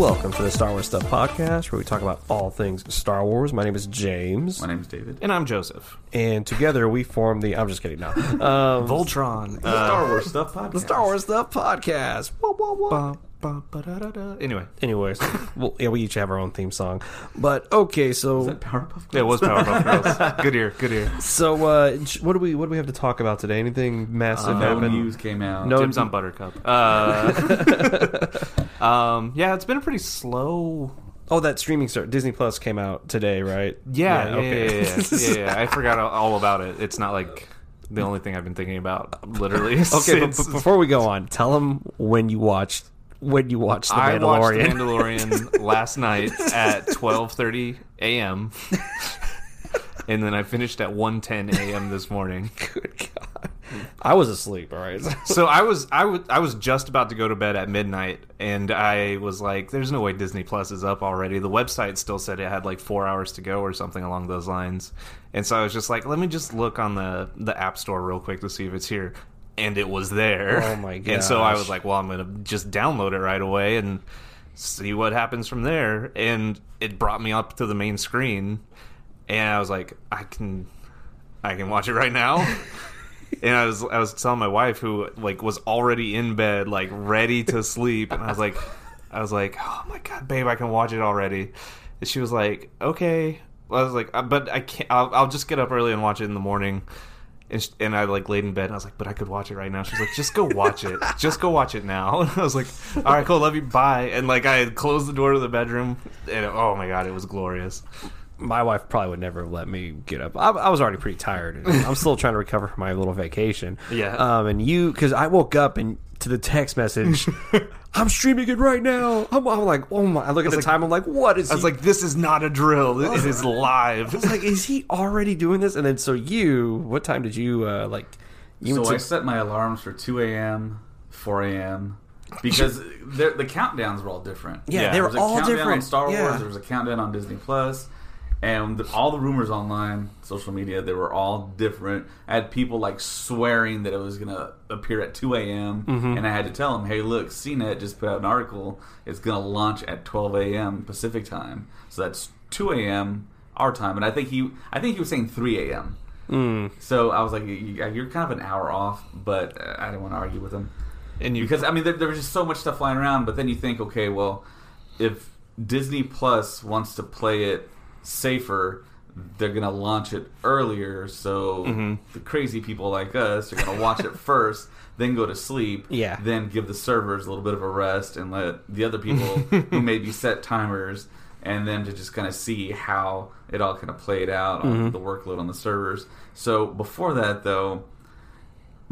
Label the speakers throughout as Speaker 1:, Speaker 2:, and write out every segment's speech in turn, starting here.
Speaker 1: Welcome to the Star Wars Stuff Podcast, where we talk about all things Star Wars. My name is James,
Speaker 2: My name's David.
Speaker 3: And I'm Joseph.
Speaker 1: and together we form the. I'm just kidding now. Um,
Speaker 3: Voltron. Uh,
Speaker 2: Star Wars stuff podcast.
Speaker 1: the Star Wars Stuff Podcast. Whoa, whoa, whoa.
Speaker 3: ba, ba, ba, da, da, da. Anyway,
Speaker 1: Anyways, well, yeah, we each have our own theme song, but okay. So,
Speaker 2: Is that Powerpuff Girls?
Speaker 3: it was Powerpuff Girls. Good ear, good ear.
Speaker 1: so uh, what do we what do we have to talk about today? Anything massive
Speaker 2: No news came out.
Speaker 1: No-
Speaker 3: Tim's on Buttercup. Uh, um, yeah, it's been a pretty slow.
Speaker 1: Oh, that streaming start Disney Plus came out today, right?
Speaker 3: Yeah, yeah,
Speaker 1: okay.
Speaker 3: yeah, yeah, yeah, yeah. I forgot all- about it. It's not like the only thing I've been thinking about, literally.
Speaker 1: Okay, but, before we go on, tell them when you watched when you watched the
Speaker 3: I watched The
Speaker 1: Mandalorian.
Speaker 3: Mandalorian last night at 12:30 a.m. and then I finished at 1:10 a.m. this morning.
Speaker 1: Good God, I was asleep. All right.
Speaker 3: So I was I was I was just about to go to bed at midnight, and I was like, "There's no way Disney Plus is up already." The website still said it had like four hours to go or something along those lines, and so I was just like, "Let me just look on the the App Store real quick to see if it's here." And it was there.
Speaker 1: Oh my god!
Speaker 3: And so I was like, "Well, I'm gonna just download it right away and see what happens from there." And it brought me up to the main screen, and I was like, "I can, I can watch it right now." and I was I was telling my wife who like was already in bed, like ready to sleep, and I was like, I was like, oh my god, babe, I can watch it already. And she was like, okay. I was like, "Uh, but I can't. I'll, I'll just get up early and watch it in the morning. And, sh- and I like laid in bed and I was like, but I could watch it right now. She's like, just go watch it. Just go watch it now. And I was like, all right, cool, love you, bye. And like I closed the door to the bedroom, and oh my god, it was glorious.
Speaker 1: My wife probably would never have let me get up. I, I was already pretty tired. And I'm still trying to recover from my little vacation.
Speaker 3: Yeah.
Speaker 1: Um, and you, because I woke up and to the text message, I'm streaming it right now. I'm, I'm like, oh my! I look at the
Speaker 3: like-
Speaker 1: time. I'm like, what is?
Speaker 3: I was
Speaker 1: he-
Speaker 3: like, this is not a drill. It is live.
Speaker 1: I was like, is he already doing this? And then so you, what time did you uh, like? You
Speaker 2: So
Speaker 1: went
Speaker 2: I set my alarms for 2 a.m., 4 a.m. because the countdowns were all different.
Speaker 1: yeah,
Speaker 3: Yeah,
Speaker 1: they were
Speaker 2: There was a
Speaker 1: all
Speaker 2: countdown
Speaker 1: different.
Speaker 2: on Star
Speaker 1: yeah.
Speaker 2: Wars. There was a countdown on Disney Plus, and the, all the rumors online, social media, they were all different. I had people like swearing that it was gonna appear at 2 a.m.
Speaker 1: Mm-hmm.
Speaker 2: and I had to tell them, "Hey, look, CNET just put out an article. It's gonna launch at 12 a.m. Pacific time, so that's 2 a.m. our time." And I think he, I think he was saying 3 a.m.
Speaker 1: Mm.
Speaker 2: So I was like, "You- "You're kind of an hour off," but uh, I didn't want to argue with him
Speaker 3: And you
Speaker 2: because I mean there, there was just so much stuff flying around. But then you think, okay, well, if Disney Plus wants to play it safer, they're gonna launch it earlier, so
Speaker 1: Mm-hmm.
Speaker 2: the crazy people like us are gonna watch it first, then go to sleep,
Speaker 1: Yeah.
Speaker 2: then give the servers a little bit of a rest and let the other people who maybe set timers and then to just kind of see how it all kind of played out on
Speaker 1: Mm-hmm.
Speaker 2: the workload on the servers. So before that, though,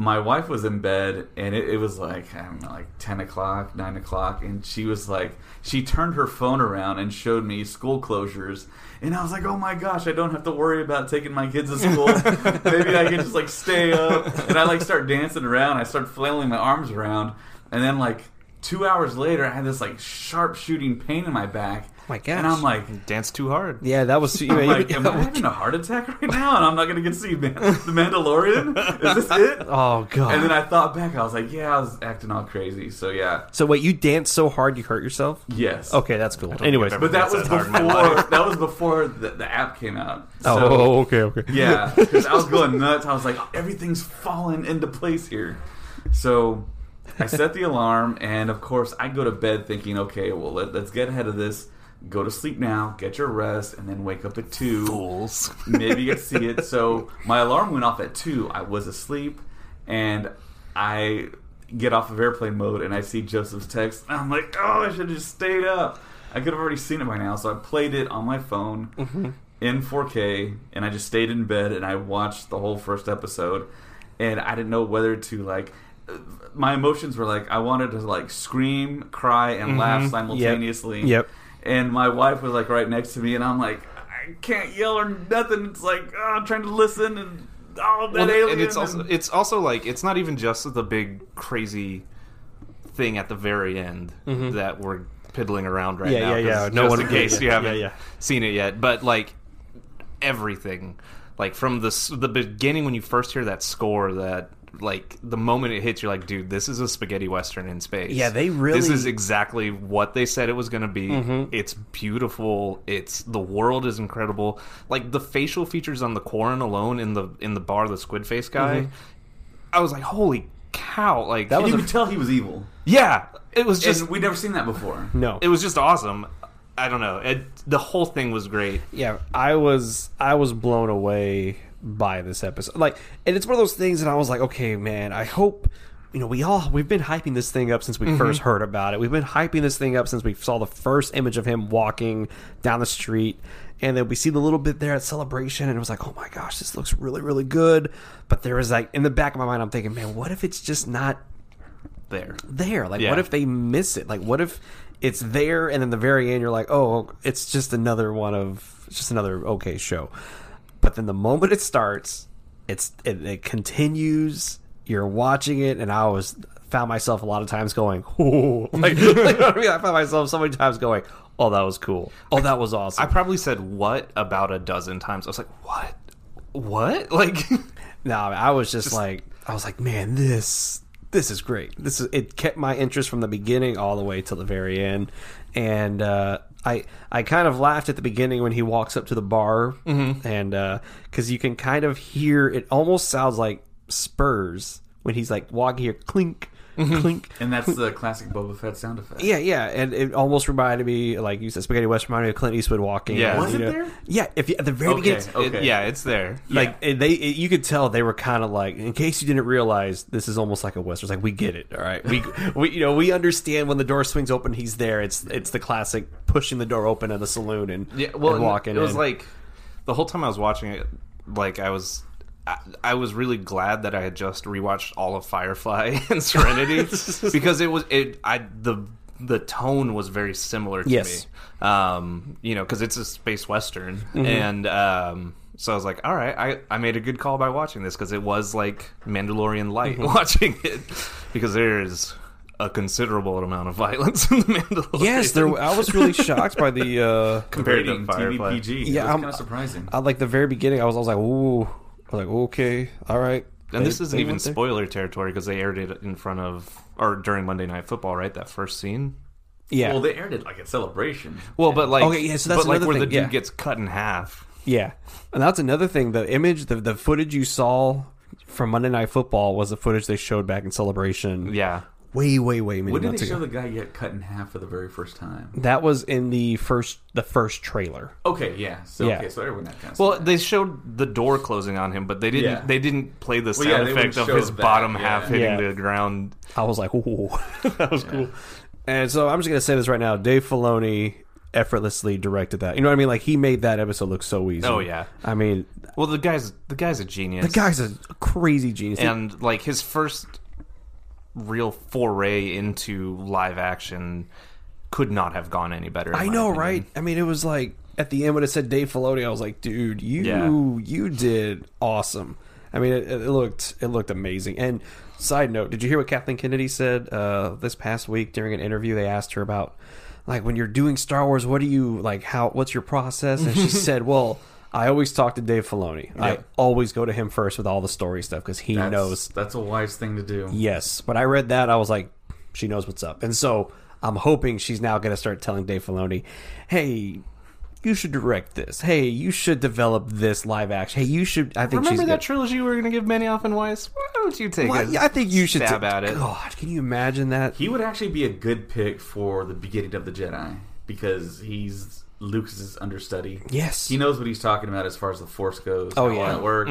Speaker 2: my wife was in bed and it, it was like I don't know, like ten o'clock, nine o'clock, and she was like, she turned her phone around and showed me school closures, and I was like, oh my gosh, I don't have to worry about taking my kids to school. Maybe I can just like stay up, and I like start dancing around. I start flailing my arms around, and then like two hours later, I had this like sharp shooting pain in my back.
Speaker 1: Oh my gosh.
Speaker 2: And I'm like,
Speaker 3: dance too hard.
Speaker 1: yeah, that was. You
Speaker 2: I'm
Speaker 1: you-
Speaker 2: like, am I having a heart attack right now? And I'm not going to get to see Man- the Mandalorian? Is this it?
Speaker 1: oh god.
Speaker 2: And then I thought back, I was like, yeah, I was acting all crazy. So yeah,
Speaker 1: so wait, you danced so hard you hurt yourself?
Speaker 2: yes.
Speaker 1: Okay, that's cool. Anyways,
Speaker 2: But that
Speaker 3: That's
Speaker 2: was
Speaker 3: hard in my
Speaker 2: before. That was before the, the app came out. Oh, so,
Speaker 1: oh, okay, okay.
Speaker 2: yeah, because I was going nuts. I was like, everything's falling into place here. So I set the alarm, and of course, I go to bed thinking, okay, well, let, let's get ahead of this. Go to sleep now, get your rest, and then wake up at two.
Speaker 3: Fools.
Speaker 2: maybe you see it. So my alarm went off at two. I was asleep, and I get off of airplane mode and I see Joseph's text. And I'm like, oh, I should have just stayed up. I could have already seen it by now. So I played it on my phone
Speaker 1: Mm-hmm.
Speaker 2: in 4K, and I just stayed in bed and I watched the whole first episode. And I didn't know whether to like. My emotions were like I wanted to like scream, cry, and laugh simultaneously.
Speaker 1: Mm-hmm. Yep.
Speaker 2: And my wife was like right next to me, and I'm like, I can't yell or nothing. It's like oh, I'm trying to listen and oh, that
Speaker 3: Well,
Speaker 2: alien.
Speaker 3: and it's also it's also like it's not even just the big crazy thing at the very end that we're piddling around right
Speaker 1: Mm-hmm. Yeah,
Speaker 3: now.
Speaker 1: yeah, yeah.
Speaker 3: 'cause
Speaker 1: No
Speaker 3: just
Speaker 1: one
Speaker 3: in
Speaker 1: agreed.
Speaker 3: case you haven't
Speaker 1: yeah.
Speaker 3: seen it yet, but like everything, like from the the beginning when you first hear that score, that like the moment it hits, you're like, dude, this is a spaghetti western in space.
Speaker 1: Yeah, they really- Mm-hmm.
Speaker 3: is exactly what they said it was going to be. It's beautiful. It's the world is incredible. Like the facial features on the Quarren alone in the in the bar, the squid face guy. I was like, holy cow! Like
Speaker 1: Mm-hmm. That was
Speaker 2: you
Speaker 1: a-
Speaker 2: could tell he was evil.
Speaker 3: yeah, it was just
Speaker 2: and we'd never seen that before.
Speaker 1: No.
Speaker 3: it was just awesome. I don't know. It, the whole thing was great.
Speaker 1: yeah, I was I was blown away by this episode. Like, and it's one of those things that I was like, okay, man, I hope you know we all we've been hyping this thing up since we mm-hmm. first heard about it. We've been hyping this thing up since we saw the first image of him walking down the street. And then we see the little bit there at celebration, and it was like, "Oh my gosh, this looks really, really good." But there was like in the back of my mind, I'm thinking, "Man, what if it's just not
Speaker 3: There,
Speaker 1: there? Like,
Speaker 3: Yeah.
Speaker 1: what if they miss it? Like, what if it's there and then the very end you're like, oh, it's just another one of it's just another okay show. But then the moment it starts, it's it, it continues. You're watching it, and I was found myself a lot of times going, "Ooh!" Like, like, you know I mean, I found myself so many times going, "Oh, that was cool. Oh, that was awesome."
Speaker 3: I probably said what about a dozen times. I was like, what, what? Like,
Speaker 1: No, I was just, like, I was like, man, this this is great. This is it kept my interest from the beginning all the way till the very end, and uh, I I kind of laughed at the beginning when he walks up to the bar, mm-hmm. and uh, because you can kind of hear it almost sounds like Spurs when he's like walking here, clink, Mm-hmm. clink.
Speaker 2: And that's the classic Boba Fett sound effect.
Speaker 1: Yeah, yeah, and it almost reminded me, like you said, Spaghetti West reminded me of Clint Eastwood walking.
Speaker 3: Yeah. Was
Speaker 2: it
Speaker 1: know-
Speaker 2: there?
Speaker 1: Yeah, if you, at the very
Speaker 2: Okay.
Speaker 1: beginning,
Speaker 2: Okay.
Speaker 3: it- yeah, it's there.
Speaker 1: like it- they it, you could tell they were kind of like in case you didn't realize this is almost like a western it's like we get it all right we we you know we understand when the door swings open he's there it's it's the classic pushing the door open in the saloon and,
Speaker 3: Yeah, well,
Speaker 1: and walking
Speaker 3: it was
Speaker 1: in.
Speaker 3: like the whole time I was watching it, like I was, I, I was really glad that I had just rewatched all of Firefly and Serenity because it was it. I the the tone was very similar to
Speaker 1: Yes.
Speaker 3: me. Um, you know, because it's a space western,
Speaker 1: Mm-hmm.
Speaker 3: and um. So I was like, all right, I, I made a good call by watching this because it was like Mandalorian light
Speaker 1: Mm-hmm.
Speaker 3: watching it because there's a considerable amount of violence in the Mandalorian.
Speaker 1: yes there I was really shocked by the uh
Speaker 3: compared to
Speaker 2: Rating
Speaker 3: Firefly.
Speaker 2: TVPG.
Speaker 1: Yeah,
Speaker 2: Yeah, it
Speaker 1: I'm-
Speaker 2: was kind of surprising.
Speaker 1: I, like the very beginning I was I was like ooh I was like okay all right
Speaker 3: And
Speaker 1: They-
Speaker 3: this isn't even
Speaker 1: went there.
Speaker 3: spoiler territory because they aired it in front of or during Monday Night Football, right? That first scene.
Speaker 1: yeah
Speaker 2: Well, they aired it like at Celebration.
Speaker 3: Well, but like,
Speaker 1: Okay, yeah, so that's
Speaker 3: but like
Speaker 1: another
Speaker 3: where the dude
Speaker 1: yeah.
Speaker 3: gets cut in half.
Speaker 1: Yeah, and that's another thing. The image, the the footage you saw from Monday Night Football was the footage they showed back in Celebration.
Speaker 3: Yeah,
Speaker 1: way, way, way many
Speaker 2: When did
Speaker 1: months
Speaker 2: they show
Speaker 1: ago.
Speaker 2: the guy get cut in half for the very first time?
Speaker 1: that was in the first the first trailer.
Speaker 2: Okay, yeah. So
Speaker 1: Yeah.
Speaker 2: okay, so everyone that kind of
Speaker 3: Well, they showed the door closing on him, but they didn't.
Speaker 2: Yeah.
Speaker 3: They didn't play the
Speaker 2: Well,
Speaker 3: sound
Speaker 2: yeah,
Speaker 3: effect of his
Speaker 2: that,
Speaker 3: bottom
Speaker 2: yeah.
Speaker 3: half hitting
Speaker 1: Yeah.
Speaker 3: the ground.
Speaker 1: I was like, ooh, that was cool. And so I'm just gonna say this right now: Dave Filoni effortlessly directed that. You know what I mean? Like he made that episode look so easy.
Speaker 3: Oh, yeah.
Speaker 1: I mean,
Speaker 3: Well, the guy's the guy's a genius.
Speaker 1: the guy's a crazy genius.
Speaker 3: and like his first real foray into live action could not have gone any better.
Speaker 1: I know,
Speaker 3: opinion.
Speaker 1: right? I mean, it was like at the end when it said Dave Filoni, I was like, dude, you
Speaker 3: Yeah.
Speaker 1: you did awesome. I mean, it, it looked it looked amazing. And side note, did you hear what Kathleen Kennedy said uh, this past week during an interview? They asked her about like when you're doing Star Wars, what do you like? How what's your process? And she said, well. I always talk to Dave Filoni. I always go to him first with all the story stuff because he
Speaker 2: that's,
Speaker 1: knows
Speaker 2: that's a wise thing to do.
Speaker 1: Yes. When I read that, I was like, she knows what's up. And so I'm hoping she's now going to start telling Dave Filoni, hey, you should direct this. Hey, you should develop this live action. Hey, you should. I think
Speaker 3: Remember that
Speaker 1: good.
Speaker 3: trilogy we were going to give Benioff and Weiss? Why don't you take
Speaker 1: Well,
Speaker 3: a
Speaker 1: I think you should
Speaker 3: stab
Speaker 1: ta-
Speaker 3: at it?
Speaker 1: God, can you imagine that?
Speaker 2: He would actually be a good pick for the beginning of the Jedi because he's Lucas's understudy.
Speaker 1: Yes.
Speaker 2: he knows what he's talking about as far as the Force goes.
Speaker 1: Oh,
Speaker 2: how
Speaker 1: yeah.
Speaker 2: that works.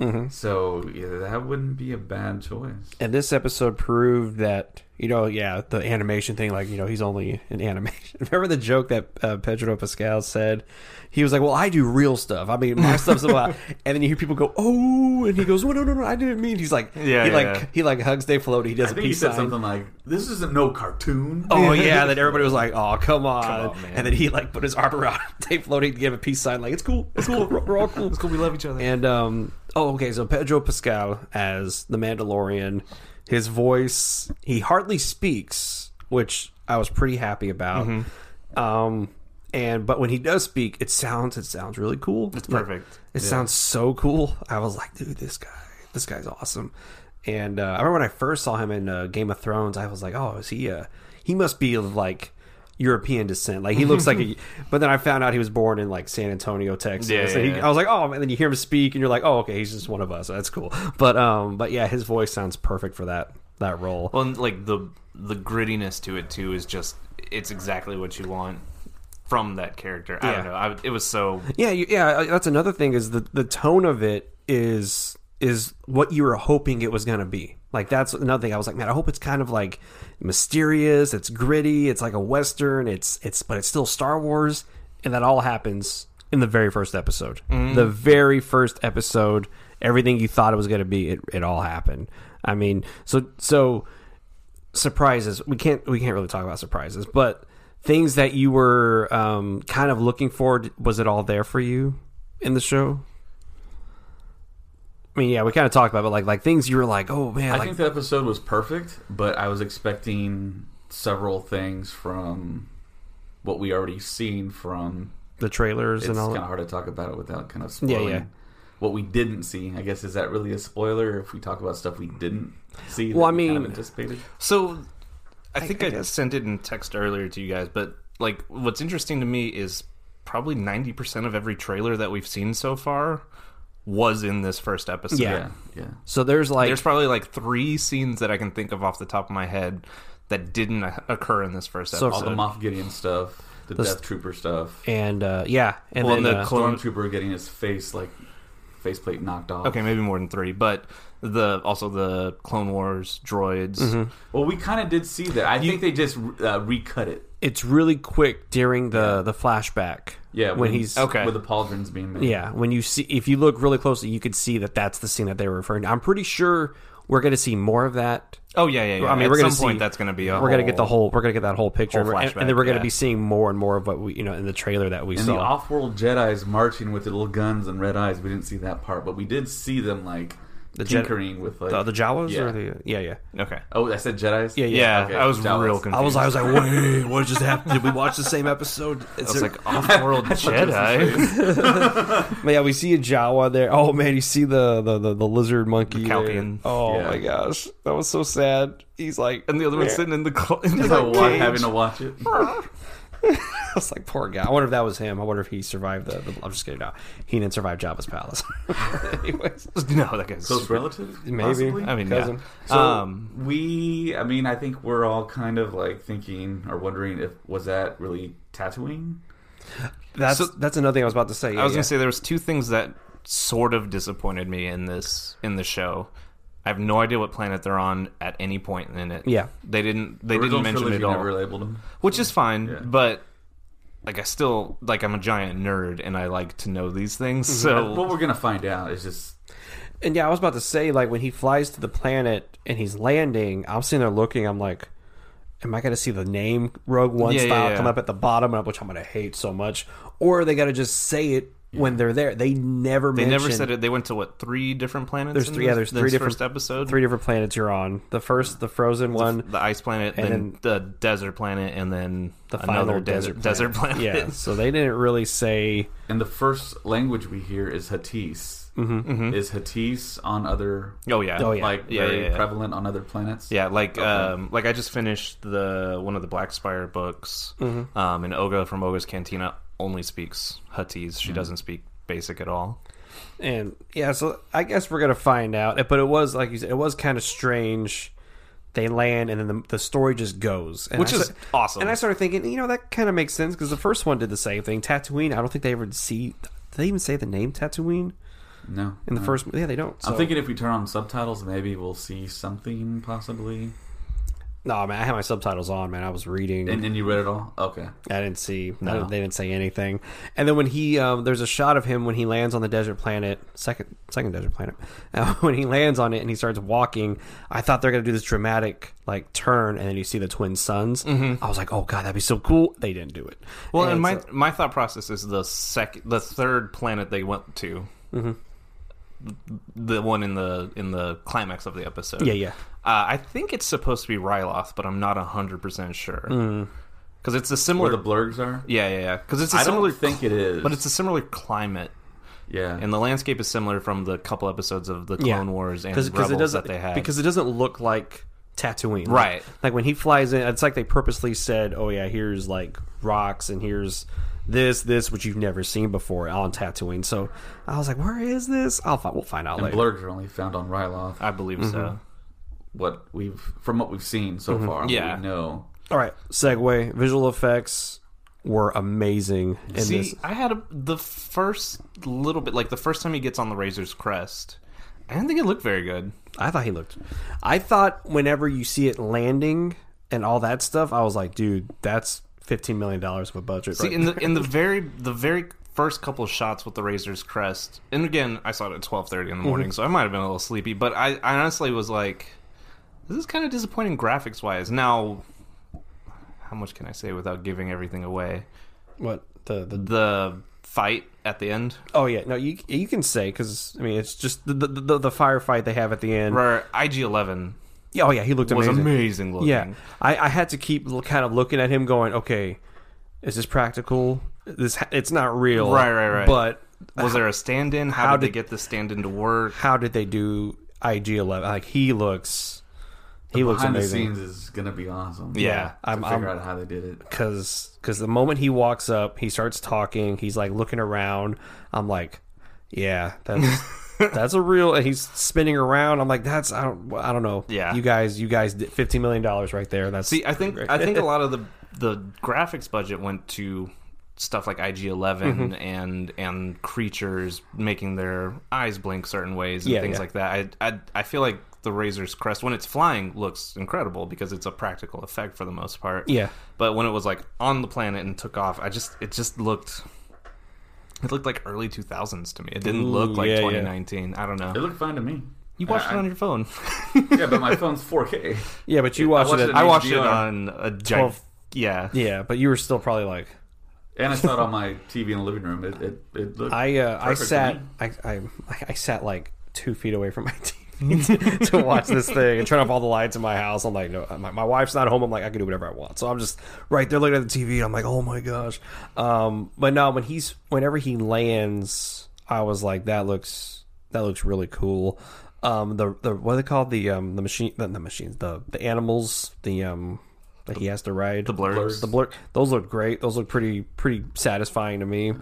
Speaker 1: Mm-hmm.
Speaker 2: So yeah, that wouldn't be a bad choice.
Speaker 1: And this episode proved that you know, yeah, the animation thing, like you know, he's only in animation. Remember the joke that uh, Pedro Pascal said? He was like, "Well, I do real stuff. I mean, my stuff's about." And then you hear people go, "Oh," and he goes, "Well, no, no, no, I didn't mean." He's like,
Speaker 3: Yeah,
Speaker 1: he
Speaker 3: yeah.
Speaker 1: like he like hugs Dave Filoni. He does
Speaker 2: I
Speaker 1: a
Speaker 2: think he
Speaker 1: peace
Speaker 2: said
Speaker 1: sign.
Speaker 2: something like, "This isn't no cartoon."
Speaker 1: Oh yeah, then everybody was like, "Oh, come on!"
Speaker 3: on, man.
Speaker 1: and then he like put his arm around Dave Filoni to give a peace sign, like, "It's cool, it's cool, we're, we're all cool."
Speaker 3: It's cool. We love each other.
Speaker 1: And um, oh, okay. So Pedro Pascal as the Mandalorian, his voice he hardly speaks, which I was pretty happy about.
Speaker 3: Mm-hmm.
Speaker 1: Um, and but when he does speak, it sounds it sounds really cool.
Speaker 3: It's perfect.
Speaker 1: It sounds so cool. I was like, dude, this guy, this guy's awesome. And uh, I remember when I first saw him in uh, Game of Thrones, I was like, oh, is he? Uh, he must be like European descent. Like he looks like a. But then I found out he was born in like San Antonio, Texas.
Speaker 3: Yeah, yeah,
Speaker 1: he,
Speaker 3: yeah.
Speaker 1: I was like, oh, and then you hear him speak, and you're like, oh, okay, he's just one of us. That's cool. But um, but yeah, his voice sounds perfect for that that role.
Speaker 3: Well, and, like the the grittiness to it too is just it's exactly what you want from that character. I don't know. I, it was so
Speaker 1: Yeah, you, yeah. uh, That's another thing is the the tone of it is is what you were hoping it was gonna be. Like that's another thing. I was like, man, I hope it's kind of like mysterious. It's gritty. It's like a western. It's it's but it's still Star Wars, and that all happens in the very first episode. The very first episode, everything you thought it was gonna be, it it all happened. I mean, so so surprises. We can't we can't really talk about surprises, but things that you were um, kind of looking for. Was it all there for you in the show? I mean, yeah, we kind of talked about, it, but like like things you were like, oh man,
Speaker 2: I
Speaker 1: like
Speaker 2: think the episode was perfect, but I was expecting several things from what we already seen from.
Speaker 1: the trailers
Speaker 2: It's
Speaker 1: and all.
Speaker 2: kind of hard to talk about it without kind of spoiling
Speaker 1: yeah.
Speaker 2: what we didn't see. I guess is that really a spoiler if we talk about stuff we didn't see? that
Speaker 1: Well, I
Speaker 2: we kind of
Speaker 1: mean-
Speaker 2: anticipated.
Speaker 3: So, I think
Speaker 1: I
Speaker 3: I,
Speaker 1: guess.
Speaker 3: sent it in text earlier to you guys, but like, what's interesting to me is probably ninety percent of every trailer that we've seen so far was in this first episode.
Speaker 1: Yeah.
Speaker 2: Yeah, yeah.
Speaker 1: So there's like
Speaker 3: There's probably like three scenes that I can think of off the top of my head that didn't occur in this first
Speaker 1: So-
Speaker 2: All the Moff Gideon stuff, the,
Speaker 1: The
Speaker 2: Death Trooper stuff,
Speaker 1: and uh, yeah, and
Speaker 3: Well,
Speaker 1: then
Speaker 3: and the
Speaker 1: uh,
Speaker 3: clone-
Speaker 2: Stormtrooper getting his face like faceplate knocked off.
Speaker 3: okay, maybe more than three, but the also the Clone Wars droids.
Speaker 1: Mm-hmm.
Speaker 2: Well, we kind of did see that. I think they just uh, recut it.
Speaker 1: it's really quick during the the flashback.
Speaker 2: Yeah,
Speaker 1: when he's
Speaker 3: Okay.
Speaker 2: with the pauldrons being made.
Speaker 1: Yeah, when you see, if you look really closely, you could see that that's the scene that they were referring to. I'm pretty sure we're going to see more of that.
Speaker 3: Oh yeah, yeah, yeah.
Speaker 1: I mean,
Speaker 3: At
Speaker 1: we're going to
Speaker 3: some point that's going to be a
Speaker 1: we're going to get the
Speaker 3: whole-
Speaker 1: we're going to get that whole picture,
Speaker 3: whole
Speaker 1: and, and then we're going to
Speaker 3: yeah.
Speaker 1: be seeing more and more of what we you know in the trailer that we
Speaker 2: And
Speaker 1: saw.
Speaker 2: the off-world Jedi's marching with the little guns and red eyes. We didn't see that part, but we did see them like
Speaker 1: The Jedi-
Speaker 2: tinkering with like
Speaker 1: the, the Jawas
Speaker 2: Yeah.
Speaker 1: or the yeah yeah.
Speaker 3: Okay.
Speaker 2: Oh, I said Jedi's.
Speaker 1: Yeah,
Speaker 3: Yeah,
Speaker 2: Okay,
Speaker 3: I was
Speaker 2: Jawas.
Speaker 3: real confused.
Speaker 1: I was I was like, wait, what just happened? Did we watch the same episode?
Speaker 3: It's
Speaker 1: there-
Speaker 3: like off-world Jedi.
Speaker 1: But yeah, we see a Jawa there. Oh man, you see the the, the, the lizard monkey.
Speaker 3: The
Speaker 1: Oh
Speaker 2: Yeah.
Speaker 1: my gosh, that was so sad. He's like,
Speaker 3: and the other one's
Speaker 1: Yeah.
Speaker 3: sitting in the cl- in the
Speaker 2: So
Speaker 3: cage.
Speaker 2: having to watch it.
Speaker 1: I was like, poor guy. I wonder if that was him. I wonder if he survived the. the I'm just kidding. No, he didn't survive Jabba's palace. Anyways,
Speaker 3: No, that guy's
Speaker 2: Close relative,
Speaker 1: maybe.
Speaker 2: possibly?
Speaker 3: I mean,
Speaker 1: Cousin.
Speaker 3: yeah.
Speaker 2: So
Speaker 3: um,
Speaker 2: we, I mean, I think we're all kind of like thinking or wondering if was that really Tatooine?
Speaker 1: that's
Speaker 3: So-
Speaker 1: that's another thing I was about to say.
Speaker 3: I was
Speaker 1: Yeah,
Speaker 3: gonna say there was two things that sort of disappointed me in this in the show. I have no idea what planet they're on at any point in it.
Speaker 1: Yeah.
Speaker 3: they didn't. They didn't mention it at all,
Speaker 2: Never labeled them.
Speaker 3: which is fine.
Speaker 2: Yeah.
Speaker 3: But like, I still like. I'm a giant nerd, and I like to know these things. Mhm. So
Speaker 2: what we're gonna find out is just
Speaker 1: And yeah, I was about to say like when he flies to the planet and he's landing, I'm sitting there looking. I'm like, am I going to see the name Rogue One
Speaker 3: Yeah, yeah,
Speaker 1: style
Speaker 3: yeah.
Speaker 1: come up at the bottom, which I'm going to hate so much, or are they got to just say it when they're there? They never.
Speaker 3: they never said it. They went to what three different planets?
Speaker 1: There's
Speaker 3: in
Speaker 1: three. Yeah, there's
Speaker 3: this
Speaker 1: three different
Speaker 3: first episode.
Speaker 1: Three different planets you're on. The first, the frozen one.
Speaker 3: the ice planet,
Speaker 1: and
Speaker 3: then, the desert planet, and then
Speaker 1: the
Speaker 3: another
Speaker 1: final
Speaker 3: desert
Speaker 1: desert
Speaker 3: desert planet.
Speaker 1: Yeah, so they didn't really say.
Speaker 2: and the first language we hear is Huttese. Mm-hmm. Is Huttese on other
Speaker 3: oh yeah.
Speaker 1: Oh, yeah.
Speaker 2: like
Speaker 3: Yeah,
Speaker 2: very
Speaker 3: yeah, yeah.
Speaker 2: prevalent on other planets?
Speaker 3: Yeah, like
Speaker 2: Okay.
Speaker 3: um, like I just finished the one of the Black Spire books, um, and Oga from Oga's Cantina only speaks Huttese. She mm-hmm. doesn't speak Basic at all.
Speaker 1: And yeah, so I guess we're gonna find out. But it was like you said, it was kind of strange they land, and then the, the story just goes, and
Speaker 3: Which
Speaker 1: I
Speaker 3: is
Speaker 1: sta-
Speaker 3: awesome.
Speaker 1: And I started thinking, you know, that kind of makes sense because the first one did the same thing. Tatooine, I don't think they ever see. Did they even say the name Tatooine
Speaker 2: No.
Speaker 1: in the
Speaker 2: no.
Speaker 1: first? Yeah, they don't.
Speaker 2: I'm thinking if we turn on subtitles, maybe we'll see something possibly.
Speaker 1: No, man, I had my subtitles on, man. I was reading.
Speaker 2: And then you read it all? Okay.
Speaker 1: I didn't see.
Speaker 3: No.
Speaker 1: didn't- they didn't say anything. And then when he, um, there's a shot of him when he lands on the desert planet, second second desert planet. Uh, when he lands on it and he starts walking, I thought they're gonna do this dramatic like turn, and then you see the twin suns. I was like, oh god, that'd be so cool. They didn't do it.
Speaker 3: Mm-hmm. Well, and my
Speaker 1: so-
Speaker 3: my thought process is the second, the third planet they went to,
Speaker 1: Mm-hmm.
Speaker 3: The one in the in the climax of the episode.
Speaker 1: yeah, yeah.
Speaker 3: Uh, I think it's supposed to be Ryloth, but I'm not hundred percent sure because it's a similar.
Speaker 2: Where the blurgs are?
Speaker 3: yeah, yeah, yeah. Because it's a
Speaker 2: I
Speaker 3: similar.
Speaker 2: don't think it is.
Speaker 3: but it's a similar climate,
Speaker 2: yeah.
Speaker 3: and the landscape is similar from the couple episodes of the
Speaker 1: Yeah.
Speaker 3: Clone Wars and
Speaker 1: because
Speaker 3: Rebels
Speaker 1: it doesn't
Speaker 3: that they had.
Speaker 1: because it doesn't look like Tatooine,
Speaker 3: Right.
Speaker 1: Like when he flies in, it's like they purposely said, "Oh yeah, here's like rocks and here's this, this which you've never seen before on Tatooine." So I was like, "Where is this?" I'll find. We'll find out
Speaker 2: and
Speaker 1: later.
Speaker 2: blurgs are only found on Ryloth.
Speaker 3: I believe
Speaker 1: Mm-hmm.
Speaker 3: so.
Speaker 2: What we've from what we've seen so far, what
Speaker 3: Yeah.
Speaker 2: we know.
Speaker 1: All right, segue. Visual effects were amazing in
Speaker 3: See,
Speaker 1: this.
Speaker 3: I had a, the first little bit, like the first time he gets on the Razor's crest. I didn't think it looked very good.
Speaker 1: I thought he looked. I thought whenever you see it landing and all that stuff, I was like, "Dude, that's fifteen million dollars of a budget."
Speaker 3: See,
Speaker 1: right
Speaker 3: in the in the very the very first couple of shots with the Razor's crest, and again, I saw it at twelve thirty in the morning, mm-hmm. so I might have been a little sleepy. But I, I honestly was like, this is kind of disappointing graphics wise. Now, how much can I say without giving everything away?
Speaker 1: what the the
Speaker 3: The fight at the end,
Speaker 1: Oh yeah, no, you you can say because I mean it's just the, the the the firefight they have at the end.
Speaker 3: where IG Eleven
Speaker 1: Yeah, Oh yeah, he looked
Speaker 3: was
Speaker 1: amazing.
Speaker 3: amazing looking.
Speaker 1: Yeah, I, I had to keep kind of looking at him, going, okay, is this practical? This it's not real,
Speaker 3: Right, right, right.
Speaker 1: But
Speaker 3: Was there a stand-in? How,
Speaker 1: How
Speaker 3: did, they get the stand-in to work?
Speaker 1: how did they do IG Eleven? Like he looks, he looks
Speaker 2: Behind the
Speaker 1: amazing.
Speaker 2: scenes is gonna be awesome.
Speaker 3: Yeah.
Speaker 2: to
Speaker 1: I'm-
Speaker 2: figure
Speaker 1: I'm-
Speaker 2: out how they did it.
Speaker 1: because because the moment he walks up, he starts talking. He's like looking around. I'm like, yeah, that's that's a real. And he's spinning around. I'm like, that's I don't I don't know.
Speaker 3: Yeah.
Speaker 1: you guys you guys did fifteen million dollars right there. That's
Speaker 3: See, I think I think a lot of the the graphics budget went to stuff like IG 11
Speaker 1: Mm-hmm.
Speaker 3: and and creatures making their eyes blink certain ways and
Speaker 1: Yeah,
Speaker 3: things
Speaker 1: yeah.
Speaker 3: like that. I, I I feel like the Razor's crest when it's flying looks incredible because it's a practical effect for the most part.
Speaker 1: Yeah.
Speaker 3: But when it was like on the planet and took off, I just it just looked it looked like early 2000s to me. It didn't
Speaker 1: Ooh,
Speaker 3: look like
Speaker 1: yeah, yeah.
Speaker 3: 2019. I don't know.
Speaker 2: It looked fine to me.
Speaker 3: You watched
Speaker 2: I-
Speaker 3: it on your phone.
Speaker 2: yeah, but my phone's 4K.
Speaker 1: yeah, but you watched
Speaker 2: watched
Speaker 1: it.
Speaker 2: it
Speaker 1: At,
Speaker 3: I
Speaker 2: in
Speaker 3: watched it on a giant.
Speaker 1: 12.
Speaker 3: Yeah.
Speaker 1: yeah, but you were still probably like
Speaker 2: And I saw it on my TV in the living room. It it, it looked.
Speaker 1: I uh, I
Speaker 2: perfect to
Speaker 1: sat
Speaker 2: me.
Speaker 1: I, I I sat like two feet away from my TV to watch this thing and turn off all the lights in my house. I'm like, no, my, my wife's not home. I'm like, I can do whatever I want. So I'm just right there looking at the TV. I'm like, oh my gosh. Um, but no, when he's whenever he lands, I was like, that looks that looks really cool. Um, the the what are they called the um the machine the, the machines the the animals the um that he has to ride
Speaker 3: The blurgs.
Speaker 1: the blurg those look great those look pretty pretty satisfying to me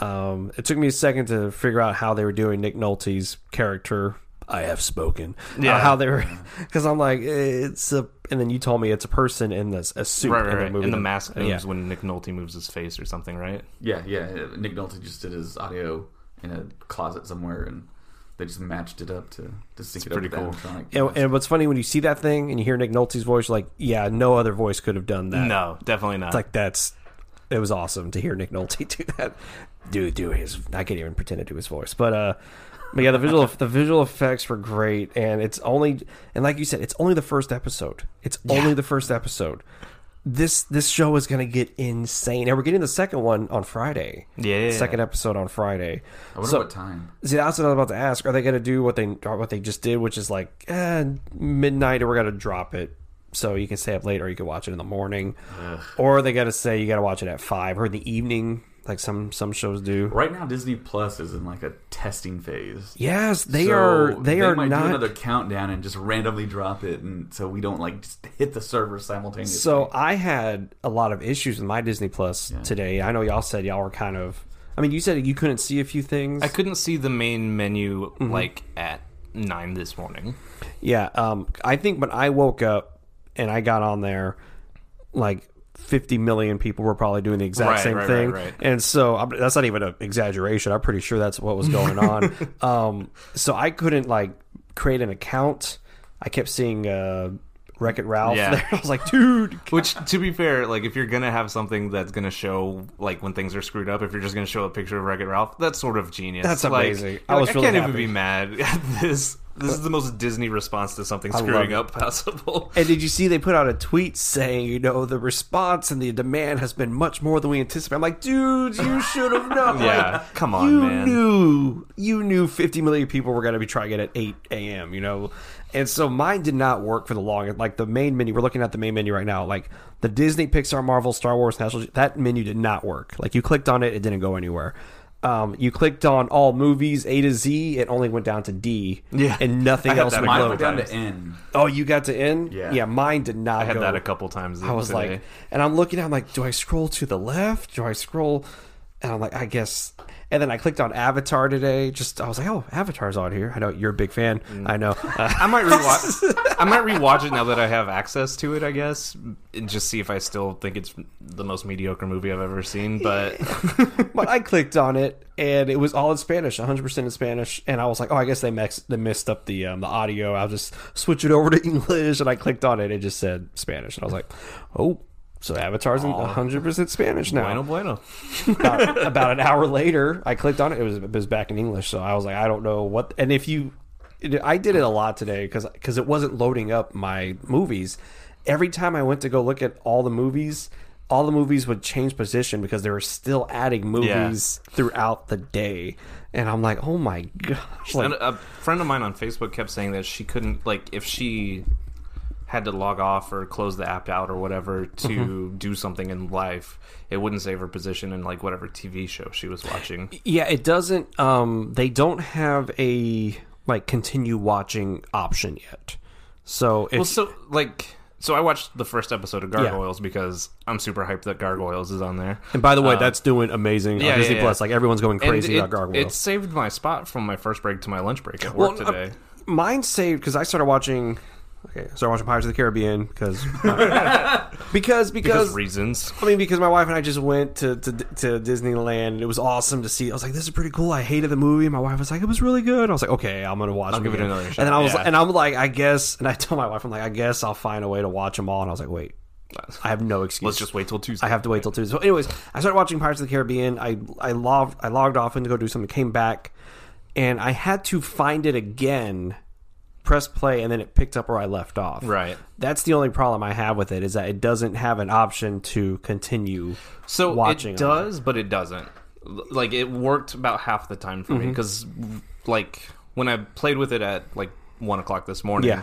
Speaker 1: um it took me a second to figure out how they were doing nick nolte's character i have spoken yeah
Speaker 3: Yeah.
Speaker 1: how they were because i'm like it's a and then you told me it's a person in this a suit
Speaker 3: Right, right,
Speaker 1: they're
Speaker 3: right.
Speaker 1: moving
Speaker 3: And the
Speaker 1: them.
Speaker 3: mask
Speaker 1: Yeah.
Speaker 3: moves when Nick Nolte moves his face or something, right?
Speaker 2: Yeah, yeah. Nick Nolte just did his audio in a closet somewhere, and they just matched it up to to sync it up
Speaker 3: pretty cool.
Speaker 1: and, and what's funny when you see that thing and you hear nick nolte's voice you're like yeah no other voice could have done that
Speaker 3: No, definitely not.
Speaker 1: It's like that's it was awesome to hear Nick Nolte do that. Do do his I can't even pretend to do his voice. But uh but yeah, the visual the visual effects were great and it's only and like you said, it's only the first episode. It's only the first episode. This this show is gonna get insane. And we're getting the second one on Friday.
Speaker 3: Yeah.
Speaker 1: Second episode on Friday.
Speaker 2: I wonder
Speaker 1: So-
Speaker 2: what time.
Speaker 1: See, that's what I was about to ask. Are they going to do what they what they just did, which is like eh, midnight, or we're going to drop it so you can stay up late, or you can watch it in the morning, or are they got to say you got to watch it at five or in the evening, like some some shows do?
Speaker 2: Right now, Disney Plus is in like a testing phase.
Speaker 1: Yes, they
Speaker 2: So
Speaker 1: are. They, are
Speaker 2: might
Speaker 1: not.
Speaker 2: do another countdown and just randomly drop it, and so we don't like just hit the server simultaneously.
Speaker 1: So I had a lot of issues with my Disney Plus today. I know y'all said y'all were kind of. I mean, you said you couldn't see a few things.
Speaker 3: I couldn't see the main menu
Speaker 1: Mm-hmm.
Speaker 3: like at nine this morning.
Speaker 1: Yeah, um, I think when I woke up and I got on there, like 50 million people were probably doing the exact
Speaker 3: Right,
Speaker 1: same
Speaker 3: right,
Speaker 1: thing.
Speaker 3: right.
Speaker 1: And so I'm, that's not even an exaggeration. I'm pretty sure that's what was going on. um, so I couldn't like create an account. I kept seeing uh, Wreck It Ralph
Speaker 3: Yeah.
Speaker 1: there. I was like, dude.
Speaker 3: Which, to be fair, like if you're gonna have something that's gonna show like when things are screwed up, if you're just gonna show a picture of Wreck It Ralph, that's sort of genius.
Speaker 1: That's amazing.
Speaker 3: like,
Speaker 1: I was really
Speaker 3: can't
Speaker 1: happy.
Speaker 3: even be mad at this. This is the most Disney response to something screwing up possible.
Speaker 1: And did you see they put out a tweet saying, you know, the response and the demand has been much more than we anticipated? I'm like, dude, you should have known.
Speaker 3: Yeah,
Speaker 1: Like,
Speaker 3: come on,
Speaker 1: you
Speaker 3: man.
Speaker 1: knew, you knew 50 million people were going to be trying it at 8 a.m. You know, and so mine did not work for the long. Like the main menu, we're looking at the main menu right now. Like the Disney, Pixar, Marvel, Star Wars, National, that menu did not work. Like you clicked on it, it didn't go anywhere. Um, you clicked on all movies A to Z, it only went down to D.
Speaker 3: Yeah.
Speaker 1: and nothing else would
Speaker 3: a
Speaker 2: Mine
Speaker 1: load.
Speaker 2: went down
Speaker 3: times.
Speaker 2: to N.
Speaker 1: Oh, you got to end?
Speaker 2: Yeah.
Speaker 1: Yeah, mine did not.
Speaker 3: I had
Speaker 1: go.
Speaker 3: that a couple times.
Speaker 1: I was
Speaker 3: today.
Speaker 1: like, and I'm looking at, I'm like, do I scroll to the left? Do I scroll? And I'm like, I guess. And then I clicked on Avatar today. Just I was like, oh, Avatar's on here. I know you're a big fan.
Speaker 3: Mm.
Speaker 1: I know. Uh,
Speaker 3: I might rewatch. I might rewatch it now that I have access to it. I guess and just see if I still think it's the most mediocre movie I've ever seen. But
Speaker 1: but I clicked on it, and it was all in Spanish, 100 percent in Spanish. And I was like, oh, I guess they mix, they messed up the um, the audio. I'll just switch it over to English. And I clicked on it, and it just said Spanish, and I was like, oh. So Avatar's in 100% Spanish now.
Speaker 3: bueno, bueno.
Speaker 1: about, about an hour later, I clicked on it. It was it was back in English. So I was like, I don't know what. And if you, I did it a lot today because because it wasn't loading up my movies. Every time I went to go look at all the movies, all the movies would change position because they were still adding movies throughout the day. And I'm like, oh my gosh! Like,
Speaker 3: And a friend of mine on Facebook kept saying that she couldn't like if she had to log off or close the app out or whatever to
Speaker 1: Mm-hmm.
Speaker 3: do something in life, it wouldn't save her position in like whatever TV show she was watching.
Speaker 1: Yeah, it doesn't. Um, they don't have a like continue watching option yet. So if
Speaker 3: Well, so like, so I watched the first episode of Gargoyles because I'm super hyped that Gargoyles is on there.
Speaker 1: And by the way, that's doing amazing
Speaker 3: Uh, yeah,
Speaker 1: on Disney
Speaker 3: yeah,
Speaker 1: Plus.
Speaker 3: yeah.
Speaker 1: Like everyone's going crazy
Speaker 3: it,
Speaker 1: about Gargoyles.
Speaker 3: It saved my spot from my first break to my lunch break at work
Speaker 1: Well, uh,
Speaker 3: today.
Speaker 1: mine saved because I started watching. Okay, I started watching Pirates of the Caribbean because because
Speaker 3: because
Speaker 1: because
Speaker 3: reasons.
Speaker 1: I mean because my wife and I just went to, to to Disneyland and it was awesome to see. I was like, this is pretty cool. I hated the movie. My wife was like, it was really good. I was like, okay, I'm gonna watch.
Speaker 3: I'll
Speaker 1: them
Speaker 3: give it another
Speaker 1: And then I was
Speaker 3: yeah.
Speaker 1: and I'm like, I guess. And I told my wife, I'm like, I guess I'll find a way to watch them all. And I was like, wait, I have no excuse.
Speaker 3: Let's just wait till Tuesday.
Speaker 1: I have to wait till Tuesday. So, anyways, I started watching Pirates of the Caribbean. I I logged I logged off and to go do something. Came back, and I had to find it again. Press play, and then it picked up where I left off.
Speaker 3: Right.
Speaker 1: That's the only problem I have with it is that it doesn't have an option to continue.
Speaker 3: So
Speaker 1: watching
Speaker 3: it does, but it doesn't. Like it worked about half the time for me
Speaker 1: Mm-hmm.
Speaker 3: because, like, when I played with it at like one o'clock this morning,
Speaker 1: Yeah.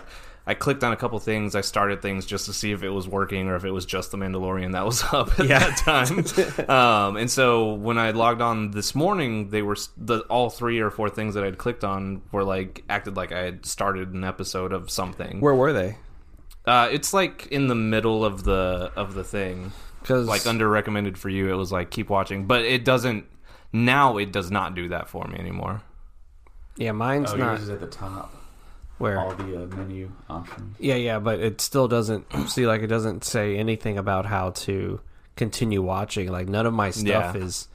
Speaker 3: I clicked on a couple things. I started things just to see if it was working or if it was just the Mandalorian that was up at
Speaker 1: Yeah.
Speaker 3: that time. um, and so when I logged on this morning, they were the all three or four things that I'd clicked on were like acted like I had started an episode of something.
Speaker 1: Where were they?
Speaker 3: Uh, it's like in the middle of the of the thing
Speaker 1: Because
Speaker 3: like under recommended for you it was like keep watching but it doesn't now it does not do that for me anymore
Speaker 1: yeah, mine's
Speaker 2: Oh,
Speaker 1: not
Speaker 2: yours is at the top.
Speaker 1: Where.
Speaker 2: All the uh, menu options.
Speaker 1: Yeah, yeah, but it still doesn't see like it doesn't say anything about how to continue watching. Like none of my stuff
Speaker 3: Yeah.
Speaker 1: is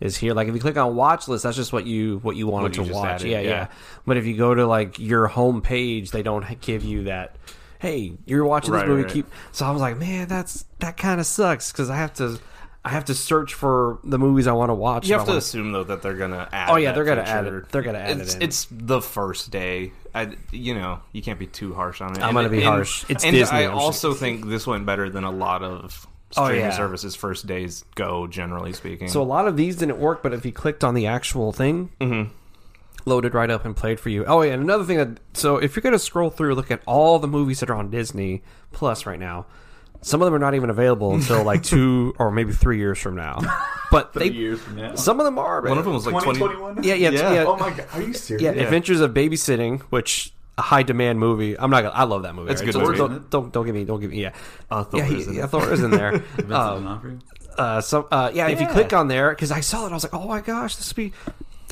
Speaker 1: is here. Like if you click on watch list, that's just what you what you wanted
Speaker 3: What you
Speaker 1: to watch.
Speaker 3: added,
Speaker 1: yeah, yeah,
Speaker 3: yeah.
Speaker 1: But if you go to like your home page, they don't give you that. Hey, you're watching this movie.
Speaker 3: right.
Speaker 1: Keep. So I was like, man, that's that kind of sucks because I have to. I have to search for the movies I want to watch.
Speaker 3: you have to
Speaker 1: wanna-
Speaker 3: assume though that they're gonna add
Speaker 1: Oh, yeah, they're gonna add it. They're gonna add it
Speaker 3: it's,
Speaker 1: in.
Speaker 3: it's the first day I, you know you can't be too harsh on it
Speaker 1: I'm
Speaker 3: And-
Speaker 1: gonna be
Speaker 3: and-
Speaker 1: harsh. It's
Speaker 3: and
Speaker 1: Disney,
Speaker 3: i also think this went better than a lot of
Speaker 1: Oh,
Speaker 3: streaming
Speaker 1: yeah.
Speaker 3: services first days go generally speaking
Speaker 1: So a lot of these didn't work, but if you clicked on the actual thing,
Speaker 3: Mm-hmm.
Speaker 1: loaded right up and played for you. Oh yeah, and another thing that so if you're gonna scroll through, look at all the movies that are on Disney Plus right now. Some of them are not even available until like two or maybe three years from now. But
Speaker 2: Three
Speaker 1: they,
Speaker 2: years from now.
Speaker 1: some of them are.
Speaker 3: one of them was like 20,
Speaker 2: 2021?
Speaker 1: yeah, yeah, yeah,
Speaker 3: Yeah.
Speaker 2: Oh my god, are you serious?
Speaker 1: yeah, Adventures of Babysitting, which a high demand movie. I'm not. gonna I love that movie.
Speaker 3: It's a
Speaker 1: right?
Speaker 3: good
Speaker 1: So
Speaker 3: movie,
Speaker 1: Don't, don't don't give me don't give me yeah.
Speaker 3: Uh, Thor
Speaker 1: yeah, he, yeah. Thor is in there.
Speaker 2: Vincent
Speaker 1: Um,
Speaker 2: D'Onofrio?
Speaker 1: uh, some uh, yeah, If you click on there, because I saw it, I was like, oh my gosh, this would be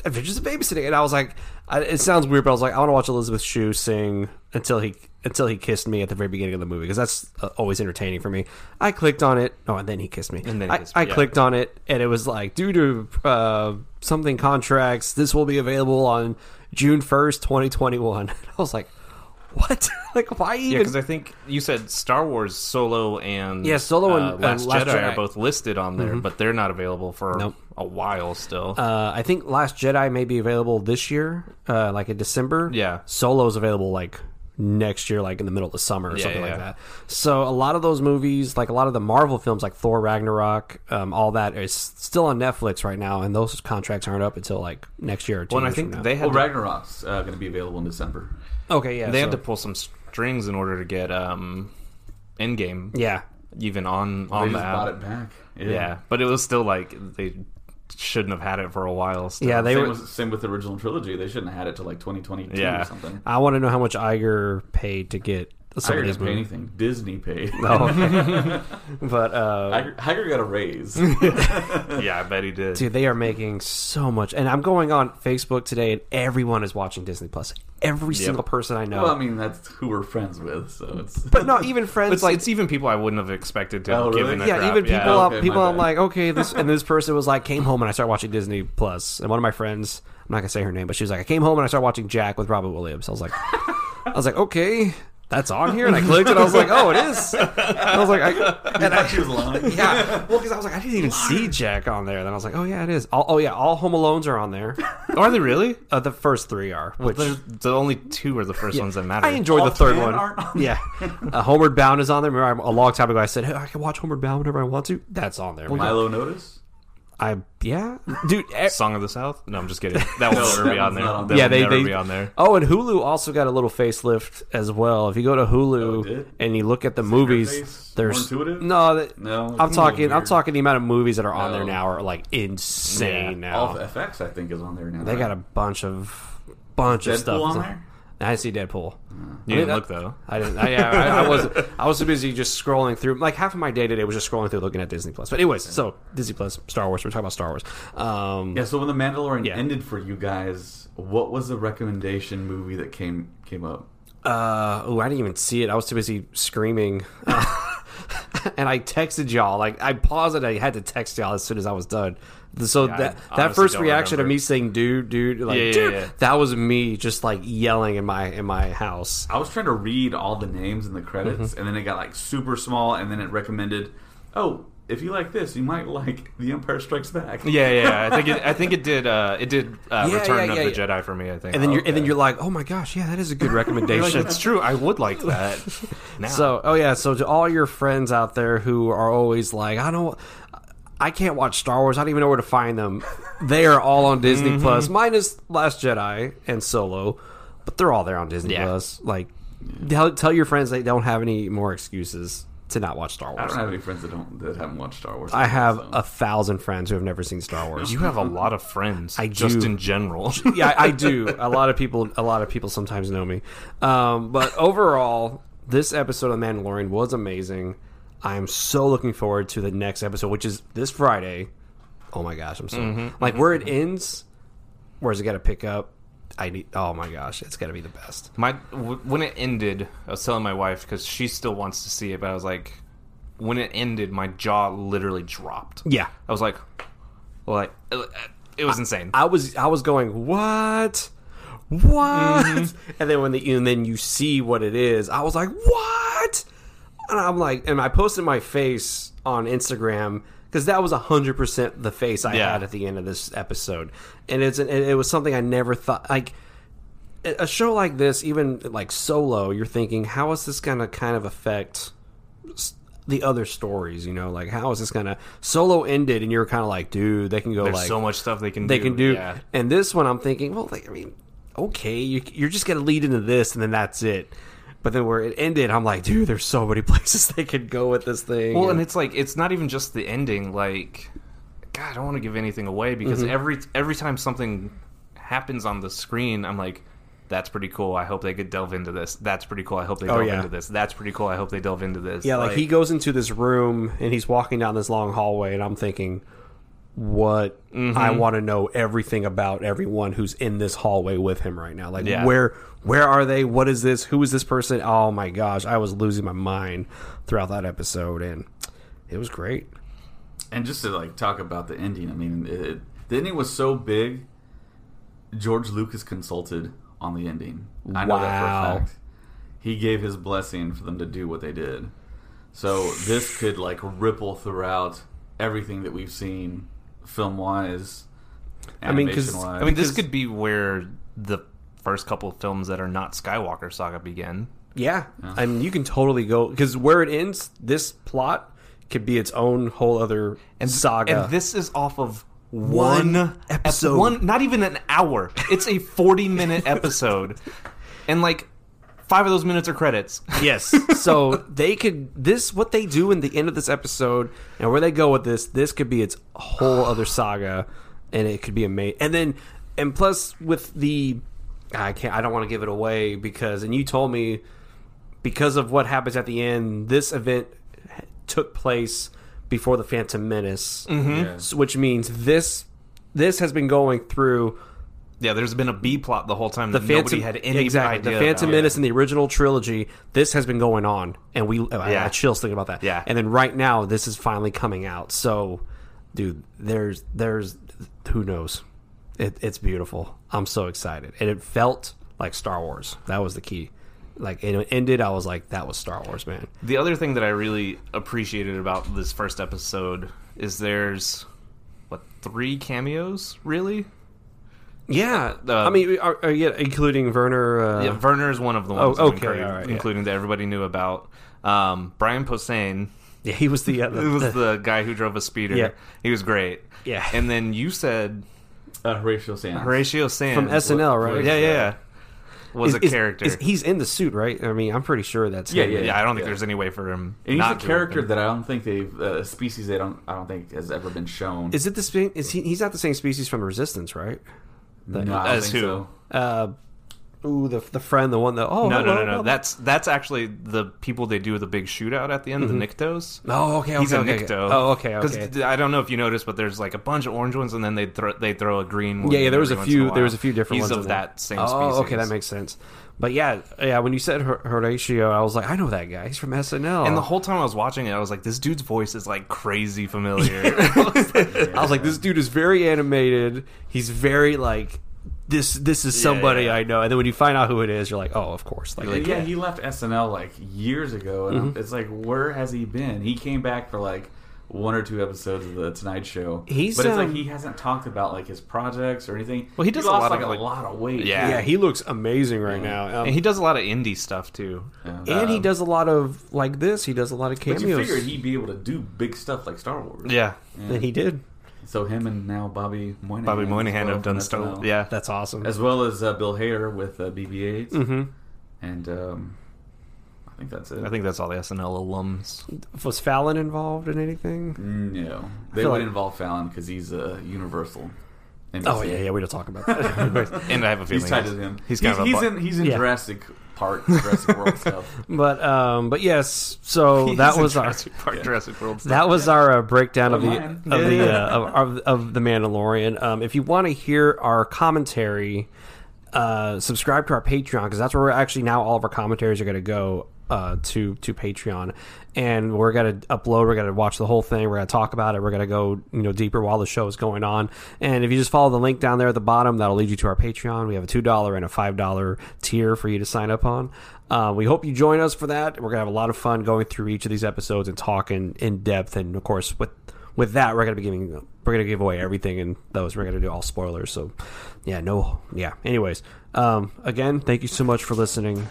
Speaker 1: Adventures of Babysitting, and I was like, I, it sounds weird, but I was like, I want to watch Elizabeth Shue sing until he until he kissed me at the very beginning of the movie because that's uh, always entertaining for me. I clicked on it. Oh, and then he kissed me.
Speaker 3: And then he
Speaker 1: I,
Speaker 3: me,
Speaker 1: I
Speaker 3: yeah.
Speaker 1: clicked on it, and it was like, due to uh, something contracts, this will be available on June first, twenty twenty one. I was like, what? like, why
Speaker 3: Yeah,
Speaker 1: even?
Speaker 3: because I think you said Star Wars Solo and
Speaker 1: Yeah, Solo and-
Speaker 3: uh, Last,
Speaker 1: Last
Speaker 3: Jedi,
Speaker 1: Jedi.
Speaker 3: are both listed on there, but they're not available for
Speaker 1: Nope.
Speaker 3: a while still.
Speaker 1: Uh, I think Last Jedi may be available this year, uh, like in December.
Speaker 3: Yeah.
Speaker 1: Solo's available like next year, like in the middle of the summer or
Speaker 3: Yeah,
Speaker 1: something
Speaker 3: yeah,
Speaker 1: like that. So a lot of those movies, like a lot of the Marvel films, like Thor Ragnarok, um, all that is still on Netflix right now, and those contracts aren't up until like next year or two.
Speaker 3: well, and I think
Speaker 1: from now.
Speaker 3: they had
Speaker 2: Well,
Speaker 3: to,
Speaker 2: Ragnarok's uh, going to be available in December.
Speaker 1: okay, yeah,
Speaker 3: they
Speaker 1: so-
Speaker 3: had to pull some strings in order to get um, Endgame
Speaker 1: yeah.
Speaker 3: even on
Speaker 2: They
Speaker 3: on the
Speaker 2: just
Speaker 3: app.
Speaker 2: bought it back.
Speaker 3: Yeah. but it was still like they shouldn't have had it for a while. Still.
Speaker 1: Yeah, they
Speaker 2: same,
Speaker 1: were.
Speaker 2: with, same with the original trilogy. They shouldn't have had it till like 2022
Speaker 3: Yeah.
Speaker 2: or something.
Speaker 1: I want to know how much Iger paid to get some
Speaker 2: Iger
Speaker 1: of
Speaker 2: didn't pay anything. Disney paid.
Speaker 1: No, but uh,
Speaker 2: Iger, Iger got a raise.
Speaker 3: yeah, I bet he did.
Speaker 1: Dude, they are making so much. And I'm going on Facebook today, and everyone is watching Disney Plus. Every single person I know.
Speaker 2: well, I mean, that's who we're friends with, so it's.
Speaker 1: but not even friends.
Speaker 3: It's,
Speaker 1: like,
Speaker 3: it's even people I wouldn't have expected to
Speaker 2: Oh,
Speaker 3: have
Speaker 2: really?
Speaker 3: a
Speaker 1: yeah,
Speaker 3: crap.
Speaker 1: even people.
Speaker 3: Yeah.
Speaker 1: I'm-
Speaker 2: Okay,
Speaker 1: people. I'm like, okay, this. And this person was like, came home and I started watching Disney Plus. And one of my friends, I'm not gonna say her name, but she was like, I came home and I started watching Jack with Robin Williams. I was like, I was like, okay, that's on here. And I clicked, and I was like, oh, it is. I was like, I, and I,
Speaker 2: she was lying.
Speaker 1: yeah, well, because I was like, I didn't even see Jack on there. Then I was like, oh yeah, it is. All, oh yeah, all Home Alones are on there.
Speaker 3: Are they really?
Speaker 1: Uh, the first three are. Which
Speaker 3: The, the only two are the first ones that matter.
Speaker 1: I enjoyed
Speaker 2: All
Speaker 1: the third one.
Speaker 2: on
Speaker 1: Yeah, uh, Homeward Bound is on there. Remember, I- a long time ago, I said hey, I can watch Homeward Bound whenever I want to. That's on there.
Speaker 2: Milo Notice.
Speaker 1: I yeah, dude. e-
Speaker 3: Song of the South? No, I'm just kidding. That will never be on there. That
Speaker 1: yeah,
Speaker 3: will
Speaker 1: they
Speaker 3: never
Speaker 1: they
Speaker 3: be on there.
Speaker 1: Oh, and Hulu also got a little facelift as well. If you go to
Speaker 2: Oh,
Speaker 1: Hulu
Speaker 2: it did?
Speaker 1: and you look at the
Speaker 2: your
Speaker 1: movies, there's
Speaker 2: more intuitive?
Speaker 1: no. That,
Speaker 2: No,
Speaker 1: I'm
Speaker 2: a
Speaker 1: talking. I'm talking the amount of movies that are on there now are like insane
Speaker 3: Yeah.
Speaker 1: now.
Speaker 2: All of FX, I think, is on there now.
Speaker 1: they got a bunch of bunch of stuff.
Speaker 2: on there.
Speaker 1: I didn't see Deadpool.
Speaker 3: You
Speaker 1: mean,
Speaker 3: didn't look though.
Speaker 1: I didn't. I, yeah, I, I was. I was too busy just scrolling through. Like half of my day today was just scrolling through, looking at Disney Plus. But anyways, so Disney Plus, Star Wars. We're talking about Star Wars. Um,
Speaker 2: Yeah, so when the Mandalorian
Speaker 1: Yeah.
Speaker 2: ended for you guys, what was the recommendation movie that came came up?
Speaker 1: Uh, oh, I didn't even see it. I was too busy screaming. and I texted y'all. Like I paused it. I had to text y'all as soon as I was done. So
Speaker 3: Yeah, I
Speaker 1: that that first
Speaker 3: don't
Speaker 1: reaction of me saying "dude, dude," like
Speaker 3: Yeah, yeah,
Speaker 1: dude, that was me just like yelling in my in my house.
Speaker 2: I was trying to read all the names in the credits,
Speaker 1: Mm-hmm.
Speaker 2: and then it got like super small, and then it recommended, oh, if you like this, you might like The Empire Strikes Back.
Speaker 3: Yeah, yeah. I think it. I think it did. Uh, it did. Uh,
Speaker 1: Yeah,
Speaker 3: Return
Speaker 1: yeah,
Speaker 3: of the
Speaker 1: yeah.
Speaker 3: Jedi for me. I think.
Speaker 1: And then you're and then you're like, oh my gosh, yeah, that is a good
Speaker 3: You're like,
Speaker 1: recommendation.
Speaker 3: it's true. I would like that. Now.
Speaker 1: So, oh yeah, so to all your friends out there who are always like, I don't, I can't watch Star Wars. I don't even know where to find them. They are all on Disney
Speaker 3: Mm-hmm.
Speaker 1: Plus, minus Last Jedi and Solo, but they're all there on Disney
Speaker 3: Yeah.
Speaker 1: Plus. Like, tell, tell your friends they don't have any more excuses to not watch Star Wars.
Speaker 2: I don't have any friends that don't that haven't watched Star Wars.
Speaker 1: I have
Speaker 2: so.
Speaker 1: a thousand friends who have never seen Star Wars.
Speaker 3: you have a lot of friends.
Speaker 1: I
Speaker 3: just
Speaker 1: do.
Speaker 3: in general.
Speaker 1: yeah, I, I do. A lot of people, a lot of people sometimes know me. Um, but overall, this episode of Mandalorian was amazing. I am so looking forward to the next episode, which is this Friday. Oh my gosh, I'm so mm-hmm, like mm-hmm, where it mm-hmm. ends. Where's it got to pick up? I need. Oh my gosh, it's got to be the best.
Speaker 3: My w- when it ended, I was telling my wife because she still wants to see it, but I was like, when it ended, my jaw literally dropped.
Speaker 1: Yeah,
Speaker 3: I was like, like it, it was insane.
Speaker 1: I was I was going what, what, and then when the and then you see what it is, I was like what, and I'm like, and I posted my face on Instagram because that was hundred percent the face I
Speaker 3: Yeah.
Speaker 1: had at the end of this episode, and it's and it was something I never thought like. A show like this, even like Solo, you're thinking, how is this going to kind of affect the other stories? You know, like how is this going to Solo ended, and you're kind of like, dude, they can go
Speaker 3: There's
Speaker 1: like
Speaker 3: so much stuff they can
Speaker 1: they
Speaker 3: do.
Speaker 1: can do.
Speaker 3: Yeah.
Speaker 1: And this one, I'm thinking, well, like, I mean, okay, you, you're just gonna lead into this, and then that's it. But then where it ended, I'm like, dude, there's so many places they could go with this thing.
Speaker 3: Well, and it's like it's not even just the ending. Like, God, I don't want to give anything away because
Speaker 1: Mm-hmm.
Speaker 3: every every time something happens on the screen, I'm like, that's pretty cool. I hope they could delve into this. That's pretty cool. I hope they delve
Speaker 1: Oh, yeah.
Speaker 3: into this. That's pretty cool. I hope they delve into this.
Speaker 1: yeah, like, he goes into this room and he's walking down this long hallway, and I'm thinking, what I mm-hmm. want to know everything about everyone who's in this hallway with him right now. Like
Speaker 3: Yeah.
Speaker 1: where where are they? What is this? Who is this person? Oh my gosh, I was losing my mind throughout that episode and it was great.
Speaker 2: And just to like talk about the ending, I mean, it, the ending was so big. George Lucas consulted on the ending. I know that for a fact. He gave his blessing for them to do what they did. So this could like ripple throughout everything that we've seen, film wise,
Speaker 1: I mean, 'cause-
Speaker 2: animation wise.
Speaker 3: I mean, this could be where the first couple of films that are not Skywalker saga begin.
Speaker 1: Yeah. I mean, you can totally go because where it ends, this plot could be its own whole other saga.
Speaker 3: And this is off of
Speaker 1: One
Speaker 3: one,
Speaker 1: episode.
Speaker 3: ep- One, not even an hour. It's a forty-minute episode, and like five of those minutes are credits.
Speaker 1: Yes. so they could this what they do in the end of this episode and where they go with this, this could be its whole other saga and it could be amazing. And then and plus with the I can't I don't want to give it away because and you told me because of what happens at the end, this event took place before the Phantom Menace,
Speaker 2: mm-hmm.
Speaker 1: Yeah. which means this this has been going through
Speaker 3: Yeah, there's been a B plot the whole time
Speaker 1: the
Speaker 3: that
Speaker 1: Phantom
Speaker 3: nobody had any
Speaker 1: exactly
Speaker 3: idea.
Speaker 1: the Phantom
Speaker 3: about.
Speaker 1: Menace in the original trilogy. This has been going on, and we I
Speaker 3: Yeah.
Speaker 1: got chills thinking about that.
Speaker 3: Yeah.
Speaker 1: and then right now this is finally coming out. So, dude, there's there's who knows? It, it's beautiful. I'm so excited, and it felt like Star Wars. That was the key. Like it ended, I was like, that was Star Wars, man.
Speaker 3: The other thing that I really appreciated about this first episode is there's what three cameos really.
Speaker 1: Yeah,
Speaker 3: Uh,
Speaker 1: I mean, are, are, yeah, including Werner. Uh,
Speaker 3: yeah, Werner is one of the ones,
Speaker 1: Oh,
Speaker 3: I'm
Speaker 1: okay,
Speaker 3: including,
Speaker 1: yeah.
Speaker 3: that everybody knew about. Um, Brian Posehn,
Speaker 1: yeah, he was the. Uh,
Speaker 3: it was the guy who drove a speeder.
Speaker 1: Yeah.
Speaker 3: He was great.
Speaker 1: Yeah.
Speaker 3: and then you said
Speaker 2: uh, Horatio Sanz.
Speaker 3: Horatio Sanz
Speaker 1: from SNL, right?
Speaker 3: Yeah, yeah, yeah. Was
Speaker 1: Is-
Speaker 3: a character.
Speaker 1: is- he's in the suit, right? I mean, I'm pretty sure that's
Speaker 2: Yeah,
Speaker 1: him.
Speaker 2: yeah,
Speaker 3: yeah, I don't think
Speaker 2: Yeah.
Speaker 3: there's any way for him.
Speaker 2: And he's
Speaker 3: not
Speaker 2: a character
Speaker 3: been.
Speaker 2: that I don't think they've uh, species they don't I don't think has ever been shown.
Speaker 1: Is it the same? Is he? He's not the same species from Resistance, right?
Speaker 2: No,
Speaker 3: As who?
Speaker 2: so.
Speaker 1: Uh, ooh, the the friend, the one that. Oh
Speaker 3: No, no,
Speaker 1: hello,
Speaker 3: no, no.
Speaker 1: hello.
Speaker 3: That's that's actually the people they do the big shootout at the end, the mm-hmm. Niktos.
Speaker 1: Oh, okay, okay,
Speaker 3: He's a
Speaker 1: okay, okay.
Speaker 3: Nikto.
Speaker 1: Oh, okay, okay.
Speaker 3: Because I don't know if you noticed, but there's like a bunch of orange ones, and then they throw they throw a green one.
Speaker 1: Yeah, yeah. There was a
Speaker 3: every once in
Speaker 1: few.
Speaker 3: while.
Speaker 1: there was a few different
Speaker 3: He's
Speaker 1: ones
Speaker 3: of
Speaker 1: in there.
Speaker 3: that same
Speaker 1: oh,
Speaker 3: species.
Speaker 1: okay, that makes sense. But yeah, yeah. When you said Hor- Horatio, I was like, I know that guy. He's from SNL.
Speaker 3: And the whole time I was watching it, I was like, this dude's voice is like crazy familiar.
Speaker 1: I was like, this dude is very animated. He's very like. This this is somebody
Speaker 3: yeah.
Speaker 1: I know, and then when you find out who it is, you're like, oh, of course. Like,
Speaker 2: And yeah, he left SNL like years ago, and
Speaker 1: Mm-hmm.
Speaker 2: it's like, where has he been? He came back for like one or two episodes of the Tonight Show.
Speaker 1: He's,
Speaker 2: but it's
Speaker 1: um,
Speaker 2: like he hasn't talked about like his projects or anything.
Speaker 3: Well, he does a
Speaker 2: lost
Speaker 3: lot
Speaker 2: like
Speaker 3: of,
Speaker 2: a lot of weight.
Speaker 3: Yeah.
Speaker 1: yeah, he looks amazing right now. Um,
Speaker 3: and he does a lot of indie stuff too.
Speaker 2: Yeah.
Speaker 1: and he
Speaker 2: Um,
Speaker 1: does a lot of like this. He does a lot of
Speaker 2: But
Speaker 1: cameos.
Speaker 2: you figured he'd be able to do big stuff like Star Wars.
Speaker 3: Yeah,
Speaker 1: and he did.
Speaker 2: So him and now Bobby Moynihan.
Speaker 3: Bobby Moynihan
Speaker 2: well
Speaker 3: have done
Speaker 2: from
Speaker 3: stuff. Yeah,
Speaker 1: That's awesome.
Speaker 2: As well as uh, Bill Hader with uh, BB-8,
Speaker 1: hmm
Speaker 2: and um, I think that's it.
Speaker 3: I think that's all the SNL alums.
Speaker 1: Was Fallon involved in anything?
Speaker 2: no, they would
Speaker 1: like-
Speaker 2: involve Fallon because he's uh, Universal. NBC.
Speaker 1: Oh yeah, yeah. We don't talk about that.
Speaker 3: And I have a feeling
Speaker 2: He's tied to him.
Speaker 3: He's kind of a
Speaker 2: he's in he's in
Speaker 1: Yeah.
Speaker 2: Jurassic Park, Jurassic World stuff.
Speaker 1: but um, but yes. So
Speaker 3: He's
Speaker 1: that
Speaker 3: in
Speaker 1: was our
Speaker 3: Jurassic Park, Jurassic World. Stuff.
Speaker 1: that was our uh, breakdown of the
Speaker 2: Lion.
Speaker 1: of the uh, of, of, of the Mandalorian. Um, if you want to hear our commentary, uh, subscribe to our Patreon because that's where we're actually now all of our commentaries are going to go uh, to to Patreon, and we're gonna upload. We're gonna watch the whole thing. We're gonna talk about it. We're gonna go you know deeper while the show is going on. And if you just follow the link down there at the bottom, that'll lead you to our Patreon. We have a two dollar and a five dollar tier for you to sign up on. Uh, we hope you join us for that. We're gonna have a lot of fun going through each of these episodes and talking in depth. And of course, with with that, we're gonna be giving we're gonna give away everything in those. We're gonna do all spoilers. So yeah, no, yeah. Anyways, um, again, thank you so much for listening.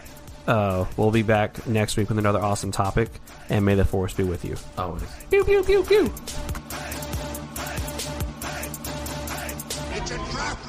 Speaker 1: Uh, we'll be back next week with another awesome topic, and may the force be with you.
Speaker 2: Always.
Speaker 1: Pew pew pew pew.
Speaker 4: It's a trap!